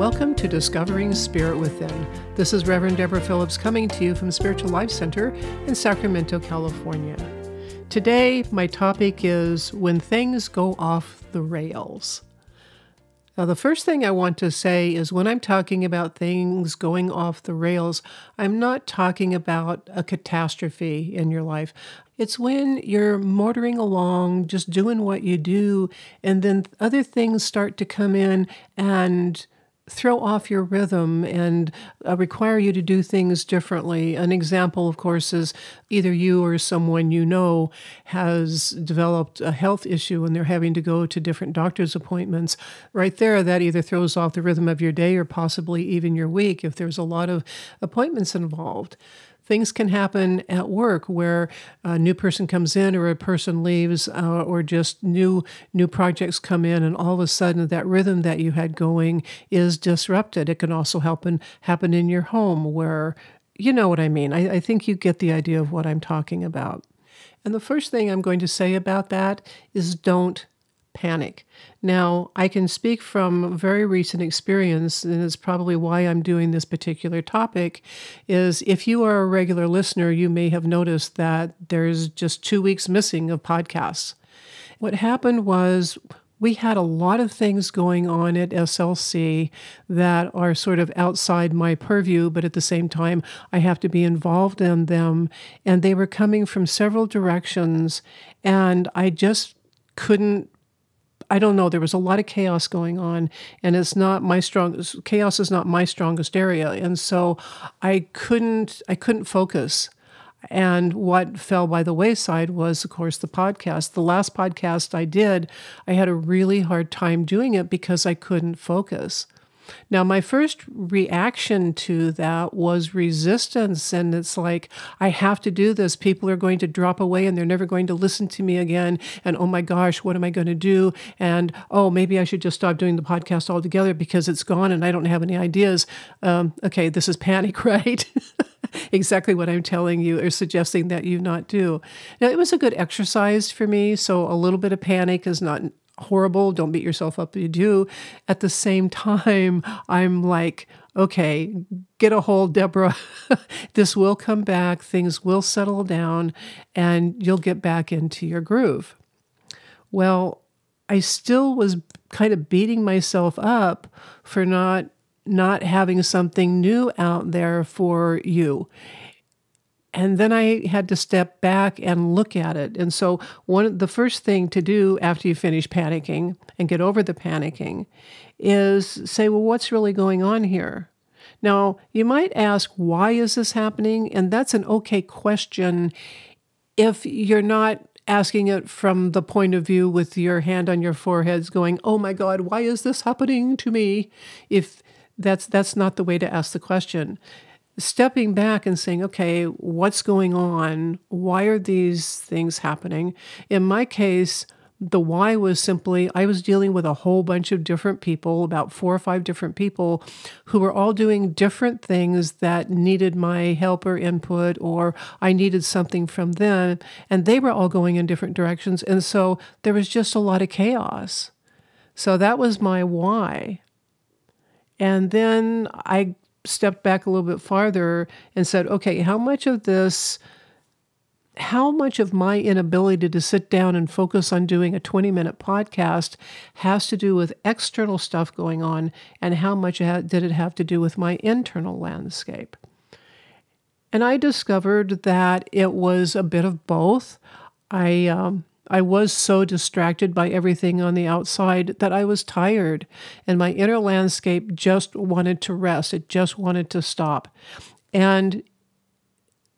Welcome to Discovering Spirit Within. This is Reverend Deborah Phillips coming to you from Spiritual Life Center in Sacramento, California. Today, my topic is When Things Go Off the Rails. Now, the first thing I want to say is when I'm talking about things going off the rails, I'm not talking about a catastrophe in your life. It's when you're motoring along, just doing what you do, and then other things start to come in and throw off your rhythm and uh, require you to do things differently. An example, of course, is either you or someone you know has developed a health issue and they're having to go to different doctor's appointments. Right there, that either throws off the rhythm of your day or possibly even your week if there's a lot of appointments involved things can happen at work where a new person comes in or a person leaves uh, or just new new projects come in and all of a sudden that rhythm that you had going is disrupted. It can also happen happen in your home where you know what i mean? I, I think you get the idea of what i'm talking about. And the first thing i'm going to say about that is don't panic. Now, I can speak from very recent experience, and it's probably why I'm doing this particular topic. Is if you are a regular listener, you may have noticed that there's just two weeks missing of podcasts. What happened was we had a lot of things going on at SLC that are sort of outside my purview, but at the same time, I have to be involved in them. And they were coming from several directions, and I just couldn't I don't know. There was a lot of chaos going on, and it's not my strong Chaos is not my strongest area, and so I couldn't. I couldn't focus. And what fell by the wayside was, of course, the podcast. The last podcast I did, I had a really hard time doing it because I couldn't focus. Now, my first reaction to that was resistance. And it's like, I have to do this. People are going to drop away and they're never going to listen to me again. And oh my gosh, what am I going to do? And oh, maybe I should just stop doing the podcast altogether because it's gone and I don't have any ideas. Um, okay, this is panic, right? exactly what I'm telling you or suggesting that you not do. Now, it was a good exercise for me. So a little bit of panic is not horrible. Don't beat yourself up you do. At the same time, I'm like, okay, get a hold, Deborah. this will come back, things will settle down, and you'll get back into your groove. Well, I still was kind of beating myself up for not not having something new out there for you and then I had to step back and look at it. And so, one the first thing to do after you finish panicking and get over the panicking is say, well, what's really going on here? Now, you might ask, why is this happening? And that's an okay question if you're not asking it from the point of view with your hand on your foreheads going, "Oh my god, why is this happening to me?" If that's that's not the way to ask the question stepping back and saying, okay, what's going on? Why are these things happening? In my case, the why was simply I was dealing with a whole bunch of different people, about four or five different people, who were all doing different things that needed my help or input, or I needed something from them. And they were all going in different directions. And so there was just a lot of chaos. So that was my why. And then I stepped back a little bit farther and said, okay, how much of this, how much of my inability to sit down and focus on doing a 20 minute podcast has to do with external stuff going on, and how much did it have to do with my internal landscape? And I discovered that it was a bit of both. I um, I was so distracted by everything on the outside that I was tired, and my inner landscape just wanted to rest. It just wanted to stop. And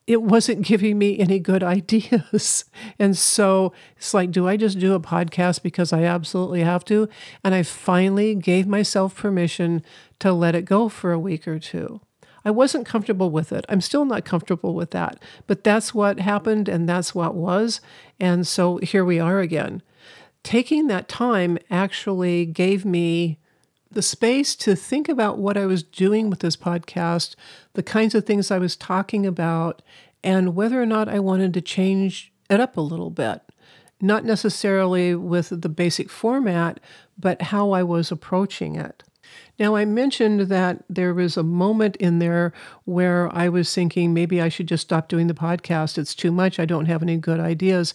it wasn't giving me any good ideas. And so it's like, do I just do a podcast because I absolutely have to? And I finally gave myself permission to let it go for a week or two. I wasn't comfortable with it. I'm still not comfortable with that. But that's what happened and that's what was. And so here we are again. Taking that time actually gave me the space to think about what I was doing with this podcast, the kinds of things I was talking about, and whether or not I wanted to change it up a little bit. Not necessarily with the basic format, but how I was approaching it. Now, I mentioned that there was a moment in there where I was thinking maybe I should just stop doing the podcast. It's too much. I don't have any good ideas.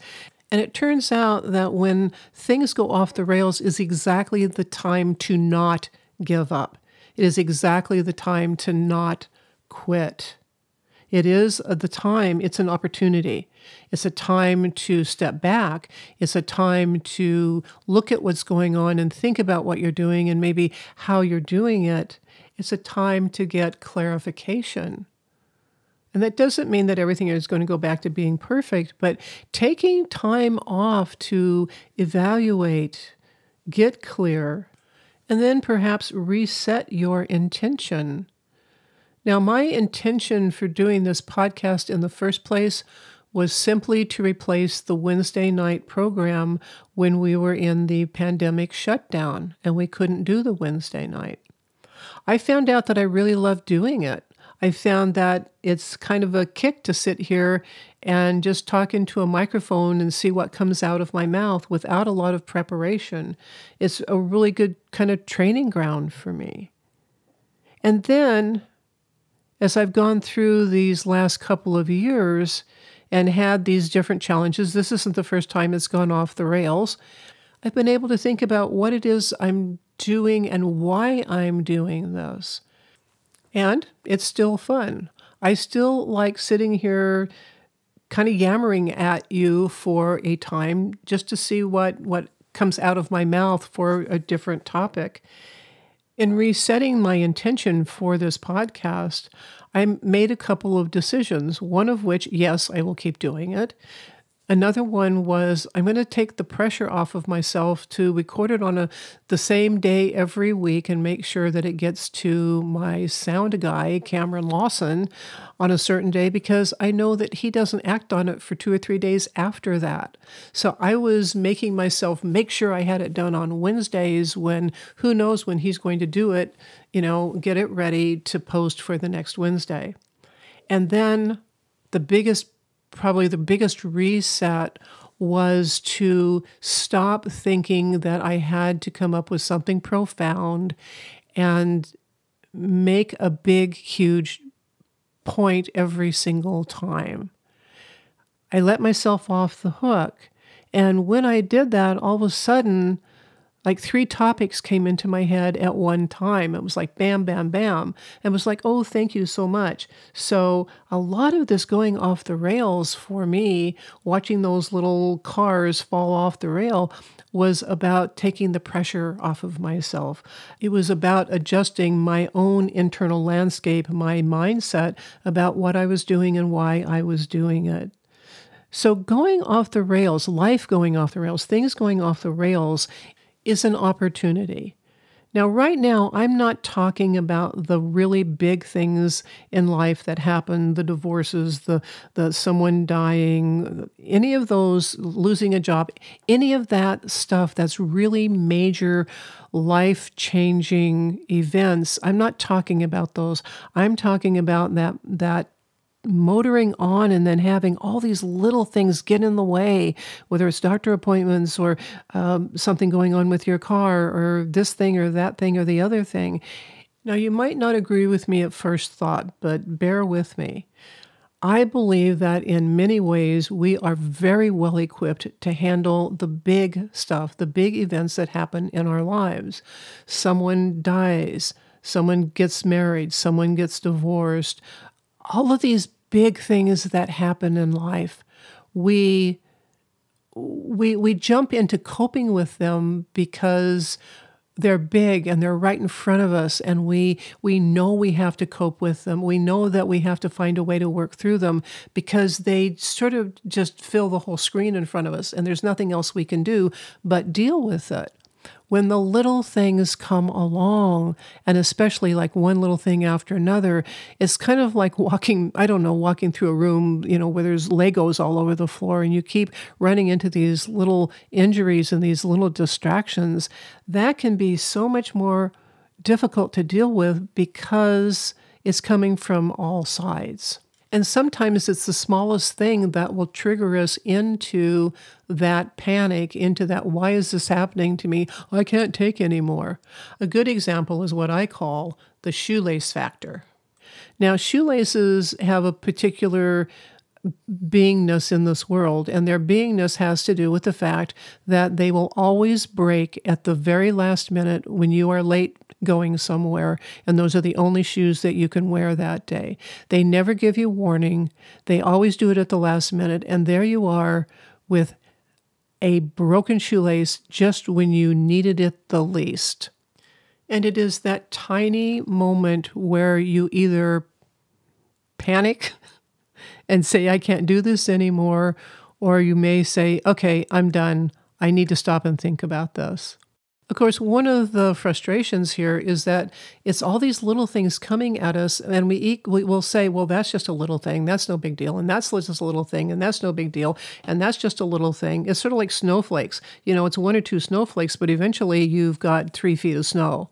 And it turns out that when things go off the rails is exactly the time to not give up. It is exactly the time to not quit. It is the time, it's an opportunity. It's a time to step back. It's a time to look at what's going on and think about what you're doing and maybe how you're doing it. It's a time to get clarification. And that doesn't mean that everything is going to go back to being perfect, but taking time off to evaluate, get clear, and then perhaps reset your intention. Now, my intention for doing this podcast in the first place was simply to replace the Wednesday night program when we were in the pandemic shutdown and we couldn't do the Wednesday night. I found out that I really love doing it. I found that it's kind of a kick to sit here and just talk into a microphone and see what comes out of my mouth without a lot of preparation. It's a really good kind of training ground for me. And then, as I've gone through these last couple of years and had these different challenges, this isn't the first time it's gone off the rails. I've been able to think about what it is I'm doing and why I'm doing this. And it's still fun. I still like sitting here kind of yammering at you for a time just to see what, what comes out of my mouth for a different topic. In resetting my intention for this podcast, I made a couple of decisions, one of which, yes, I will keep doing it. Another one was I'm going to take the pressure off of myself to record it on a the same day every week and make sure that it gets to my sound guy Cameron Lawson on a certain day because I know that he doesn't act on it for 2 or 3 days after that. So I was making myself make sure I had it done on Wednesdays when who knows when he's going to do it, you know, get it ready to post for the next Wednesday. And then the biggest probably the biggest reset was to stop thinking that I had to come up with something profound and make a big, huge point every single time. I let myself off the hook. And when I did that, all of a sudden, like three topics came into my head at one time. It was like bam, bam, bam. And was like, oh, thank you so much. So a lot of this going off the rails for me, watching those little cars fall off the rail, was about taking the pressure off of myself. It was about adjusting my own internal landscape, my mindset about what I was doing and why I was doing it. So, going off the rails, life going off the rails, things going off the rails is an opportunity. Now, right now, I'm not talking about the really big things in life that happen the divorces, the, the someone dying, any of those, losing a job, any of that stuff that's really major life changing events. I'm not talking about those. I'm talking about that, that motoring on and then having all these little things get in the way, whether it's doctor appointments or um, something going on with your car or this thing or that thing or the other thing. Now, you might not agree with me at first thought, but bear with me. I believe that in many ways we are very well equipped to handle the big stuff, the big events that happen in our lives. Someone dies, someone gets married, someone gets divorced. All of these big things that happen in life, we we we jump into coping with them because they're big and they're right in front of us and we we know we have to cope with them. We know that we have to find a way to work through them because they sort of just fill the whole screen in front of us and there's nothing else we can do but deal with it when the little things come along, and especially like one little thing after another, it's kind of like walking, I don't know, walking through a room, you know, where there's Legos all over the floor and you keep running into these little injuries and these little distractions. That can be so much more difficult to deal with because it's coming from all sides. And sometimes it's the smallest thing that will trigger us into that panic, into that, why is this happening to me? I can't take anymore. A good example is what I call the shoelace factor. Now, shoelaces have a particular beingness in this world, and their beingness has to do with the fact that they will always break at the very last minute when you are late going somewhere, and those are the only shoes that you can wear that day. They never give you warning, they always do it at the last minute, and there you are with a broken shoelace just when you needed it the least. And it is that tiny moment where you either panic and say, I can't do this anymore, or you may say, okay, I'm done. I need to stop and think about this. Of course, one of the frustrations here is that it's all these little things coming at us, and we we will say, "Well, that's just a little thing. That's no big deal, and that's just a little thing, and that's no big deal, and that's just a little thing." It's sort of like snowflakes. You know, it's one or two snowflakes, but eventually you've got three feet of snow,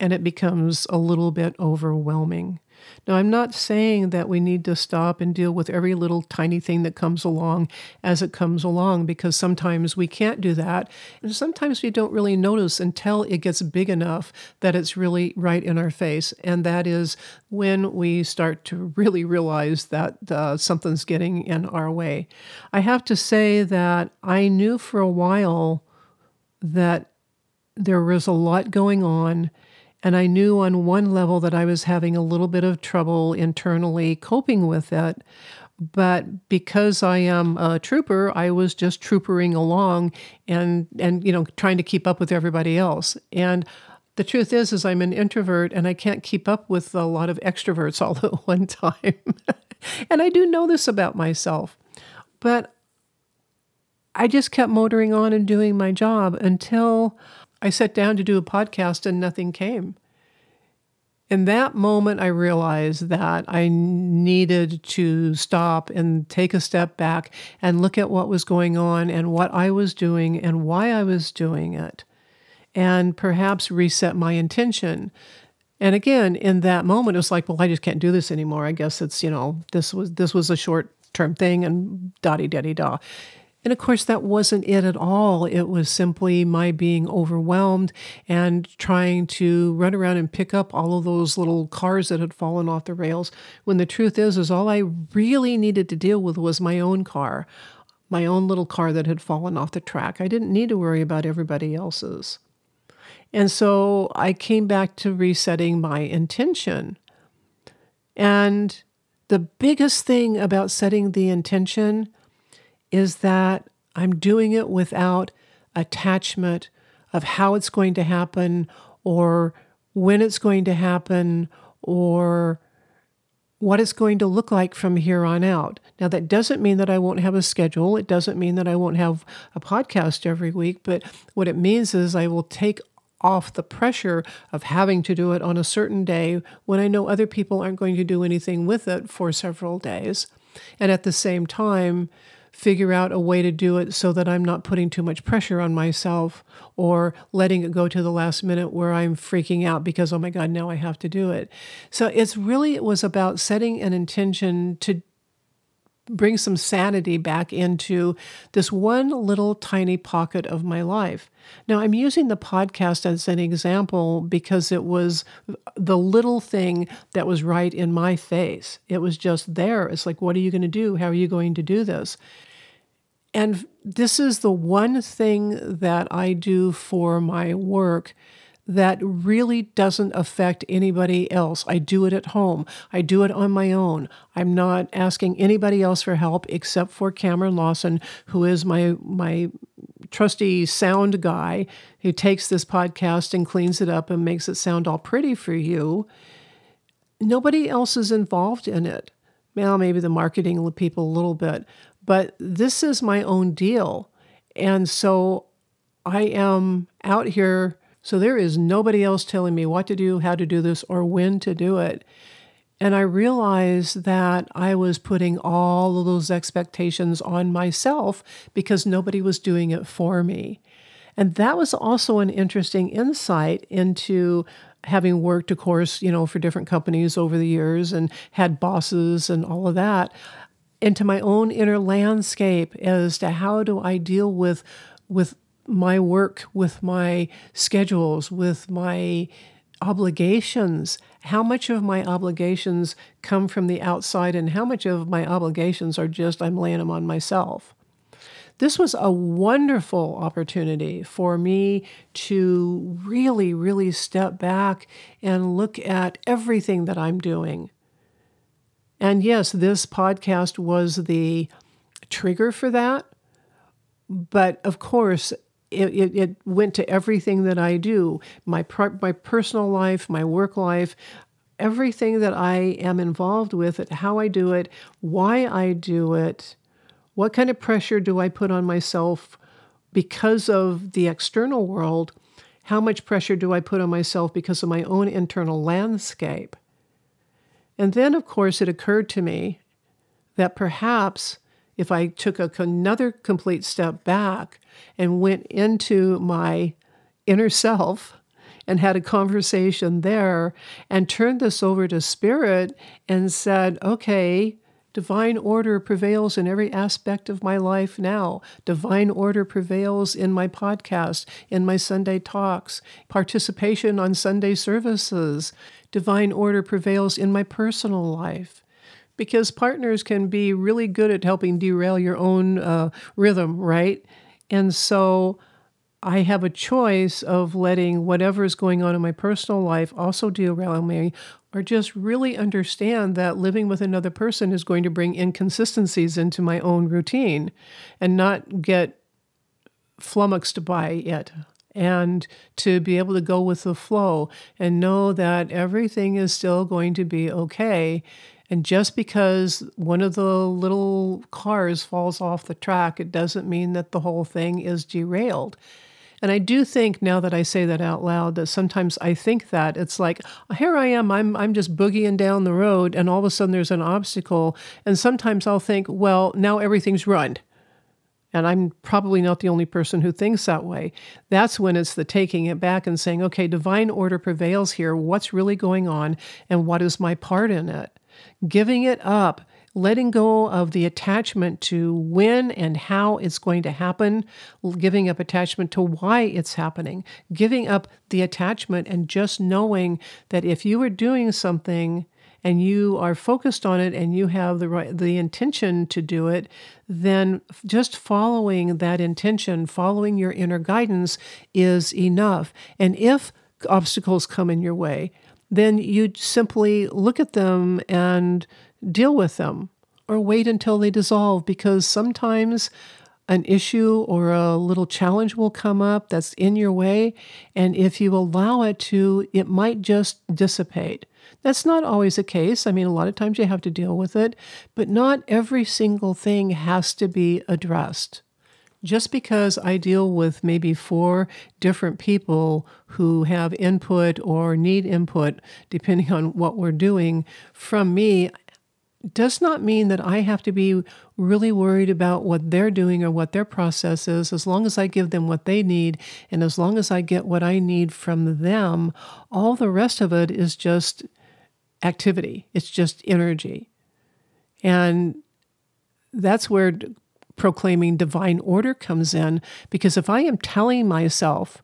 and it becomes a little bit overwhelming. Now, I'm not saying that we need to stop and deal with every little tiny thing that comes along as it comes along, because sometimes we can't do that. And sometimes we don't really notice until it gets big enough that it's really right in our face. And that is when we start to really realize that uh, something's getting in our way. I have to say that I knew for a while that there was a lot going on and I knew on one level that I was having a little bit of trouble internally coping with it. But because I am a trooper, I was just troopering along and, and you know, trying to keep up with everybody else. And the truth is, is I'm an introvert and I can't keep up with a lot of extroverts all at one time. and I do know this about myself. But I just kept motoring on and doing my job until I sat down to do a podcast and nothing came. In that moment, I realized that I needed to stop and take a step back and look at what was going on and what I was doing and why I was doing it, and perhaps reset my intention. And again, in that moment, it was like, well, I just can't do this anymore. I guess it's you know this was this was a short term thing and da di da di da. And of course, that wasn't it at all. It was simply my being overwhelmed and trying to run around and pick up all of those little cars that had fallen off the rails. When the truth is, is all I really needed to deal with was my own car, my own little car that had fallen off the track. I didn't need to worry about everybody else's. And so I came back to resetting my intention. And the biggest thing about setting the intention is that I'm doing it without attachment of how it's going to happen or when it's going to happen or what it's going to look like from here on out. Now, that doesn't mean that I won't have a schedule. It doesn't mean that I won't have a podcast every week. But what it means is I will take off the pressure of having to do it on a certain day when I know other people aren't going to do anything with it for several days. And at the same time, figure out a way to do it so that I'm not putting too much pressure on myself or letting it go to the last minute where I'm freaking out because, oh my God, now I have to do it. So it's really, it was about setting an intention to bring some sanity back into this one little tiny pocket of my life. Now, I'm using the podcast as an example because it was the little thing that was right in my face. It was just there. It's like, what are you going to do? How are you going to do this? And this is the one thing that I do for my work that really doesn't affect anybody else. I do it at home. I do it on my own. I'm not asking anybody else for help except for Cameron Lawson, who is my my trusty sound guy who takes this podcast and cleans it up and makes it sound all pretty for you. Nobody else is involved in it. Well, maybe the marketing people a little bit, but this is my own deal. And so I am out here so there is nobody else telling me what to do, how to do this, or when to do it. And I realized that I was putting all of those expectations on myself because nobody was doing it for me. And that was also an interesting insight into having worked, of course, you know, for different companies over the years and had bosses and all of that, into my own inner landscape as to how do I deal with with my work, with my schedules, with my obligations. How much of my obligations come from the outside, and how much of my obligations are just I'm laying them on myself? This was a wonderful opportunity for me to really, really step back and look at everything that I'm doing. And yes, this podcast was the trigger for that. But of course, it, it, it, went to everything that I do my, my personal life, my work life, everything that I am involved with, it, how I do it, why I do it, what kind of pressure do I put on myself because of the external world, how much pressure do I put on myself because of my own internal landscape. And then, of course, it occurred to me that perhaps if I took a, another complete step back and went into my inner self and had a conversation there and turned this over to spirit and said, okay, Divine order prevails in every aspect of my life now. Divine order prevails in my podcast, in my Sunday talks, participation on Sunday services. Divine order prevails in my personal life because partners can be really good at helping derail your own uh, rhythm, right? And so I have a choice of letting whatever is going on in my personal life also derail me, or just really understand that living with another person is going to bring inconsistencies into my own routine and not get flummoxed by it and to be able to go with the flow and know that everything is still going to be okay and just because one of the little cars falls off the track, it doesn't mean that the whole thing is derailed. And I do think now that I say that out loud that sometimes I think that it's like here I am I'm I'm just boogieing down the road and all of a sudden there's an obstacle and sometimes I'll think well now everything's ruined. And I'm probably not the only person who thinks that way. That's when it's the taking it back and saying, okay, divine order prevails here. What's really going on? And what is my part in it? Giving it up, letting go of the attachment to when and how it's going to happen, giving up attachment to why it's happening, giving up the attachment and just knowing that if you are doing something and you are focused on it and you have the right the intention to do it then just following that intention following your inner guidance is enough. And if obstacles come in your way then you simply look at them and deal with them or wait until they dissolve because sometimes an issue or a little challenge will come up that's in your way. And if you allow it to, it might just dissipate. That's not always the case. I mean, a lot of times you have to deal with it, but not every single thing has to be addressed. Just because I deal with maybe four different people who have input or need input, depending on what we're doing, from me, does not mean that I have to be really worried about what they're doing or what their process is. As long as I give them what they need and as long as I get what I need from them, all the rest of it is just activity, it's just energy. And that's where proclaiming divine order comes in. Because if I am telling myself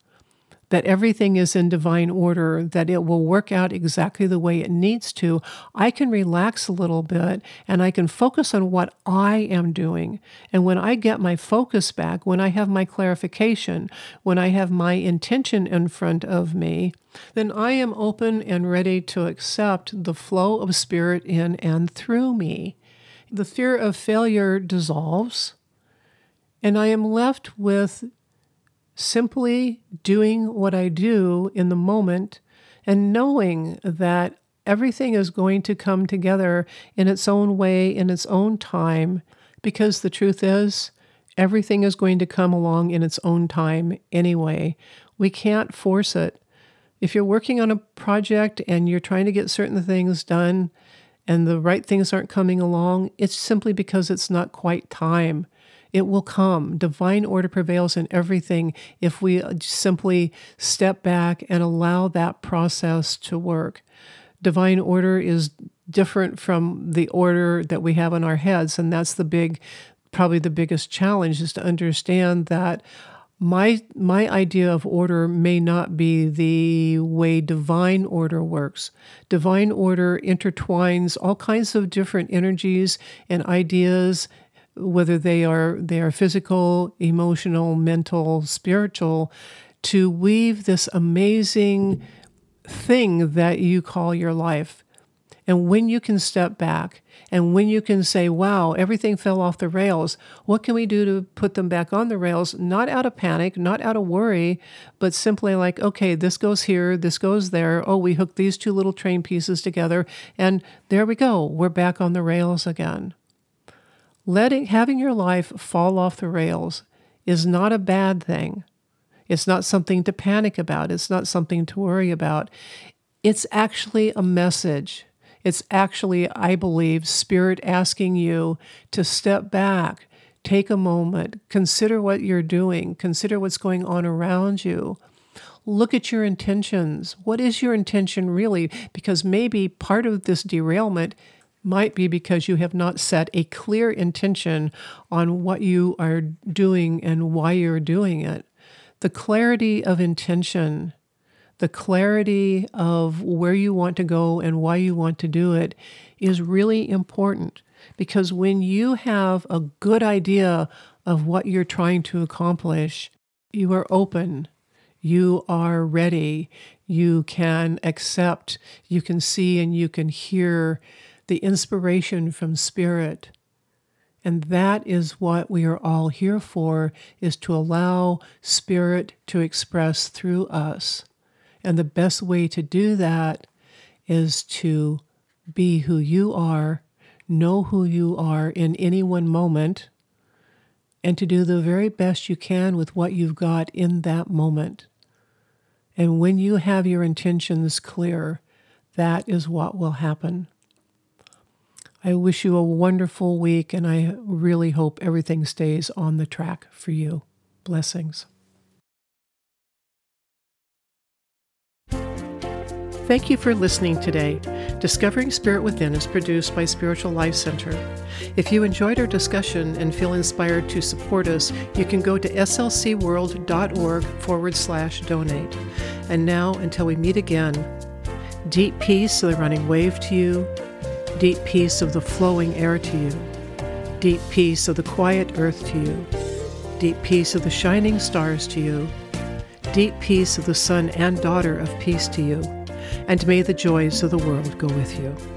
that everything is in divine order, that it will work out exactly the way it needs to, I can relax a little bit and I can focus on what I am doing. And when I get my focus back, when I have my clarification, when I have my intention in front of me, then I am open and ready to accept the flow of spirit in and through me. The fear of failure dissolves and I am left with simply doing what I do in the moment and knowing that everything is going to come together in its own way, in its own time, because the truth is, everything is going to come along in its own time anyway. We can't force it. If you're working on a project and you're trying to get certain things done and the right things aren't coming along, it's simply because it's not quite time. It will come. Divine order prevails in everything if we simply step back and allow that process to work. Divine order is different from the order that we have in our heads, and that's the big, probably the biggest challenge is to understand that my my idea of order may not be the way divine order works divine order intertwines all kinds of different energies and ideas whether they are they are physical emotional mental spiritual to weave this amazing thing that you call your life and when you can step back and when you can say, wow, everything fell off the rails, what can we do to put them back on the rails? Not out of panic, not out of worry, but simply like, okay, this goes here, this goes there. Oh, we hooked these two little train pieces together, and there we go. We're back on the rails again. Letting having your life fall off the rails is not a bad thing. It's not something to panic about. It's not something to worry about. It's actually a message it's actually, I believe, Spirit asking you to step back, take a moment, consider what you're doing, consider what's going on around you. Look at your intentions. What is your intention really? Because maybe part of this derailment might be because you have not set a clear intention on what you are doing and why you're doing it. The clarity of intention the clarity of where you want to go and why you want to do it is really important because when you have a good idea of what you're trying to accomplish, you are open, you are ready, you can accept, you can see, and you can hear the inspiration from spirit. And that is what we are all here for is to allow spirit to express through us. And the best way to do that is to be who you are, know who you are in any one moment, and to do the very best you can with what you've got in that moment. And when you have your intentions clear, that is what will happen. I wish you a wonderful week, and I really hope everything stays on the track for you. Blessings. Thank you for listening today. Discovering Spirit Within is produced by Spiritual Life Center. If you enjoyed our discussion and feel inspired to support us, you can go to slcworld.org forward slash donate. And now, until we meet again, deep peace of the running wave to you, deep peace of the flowing air to you, deep peace of the quiet earth to you, deep peace of the shining stars to you, deep peace of the son and daughter of peace to you. And may the joys of the world go with you.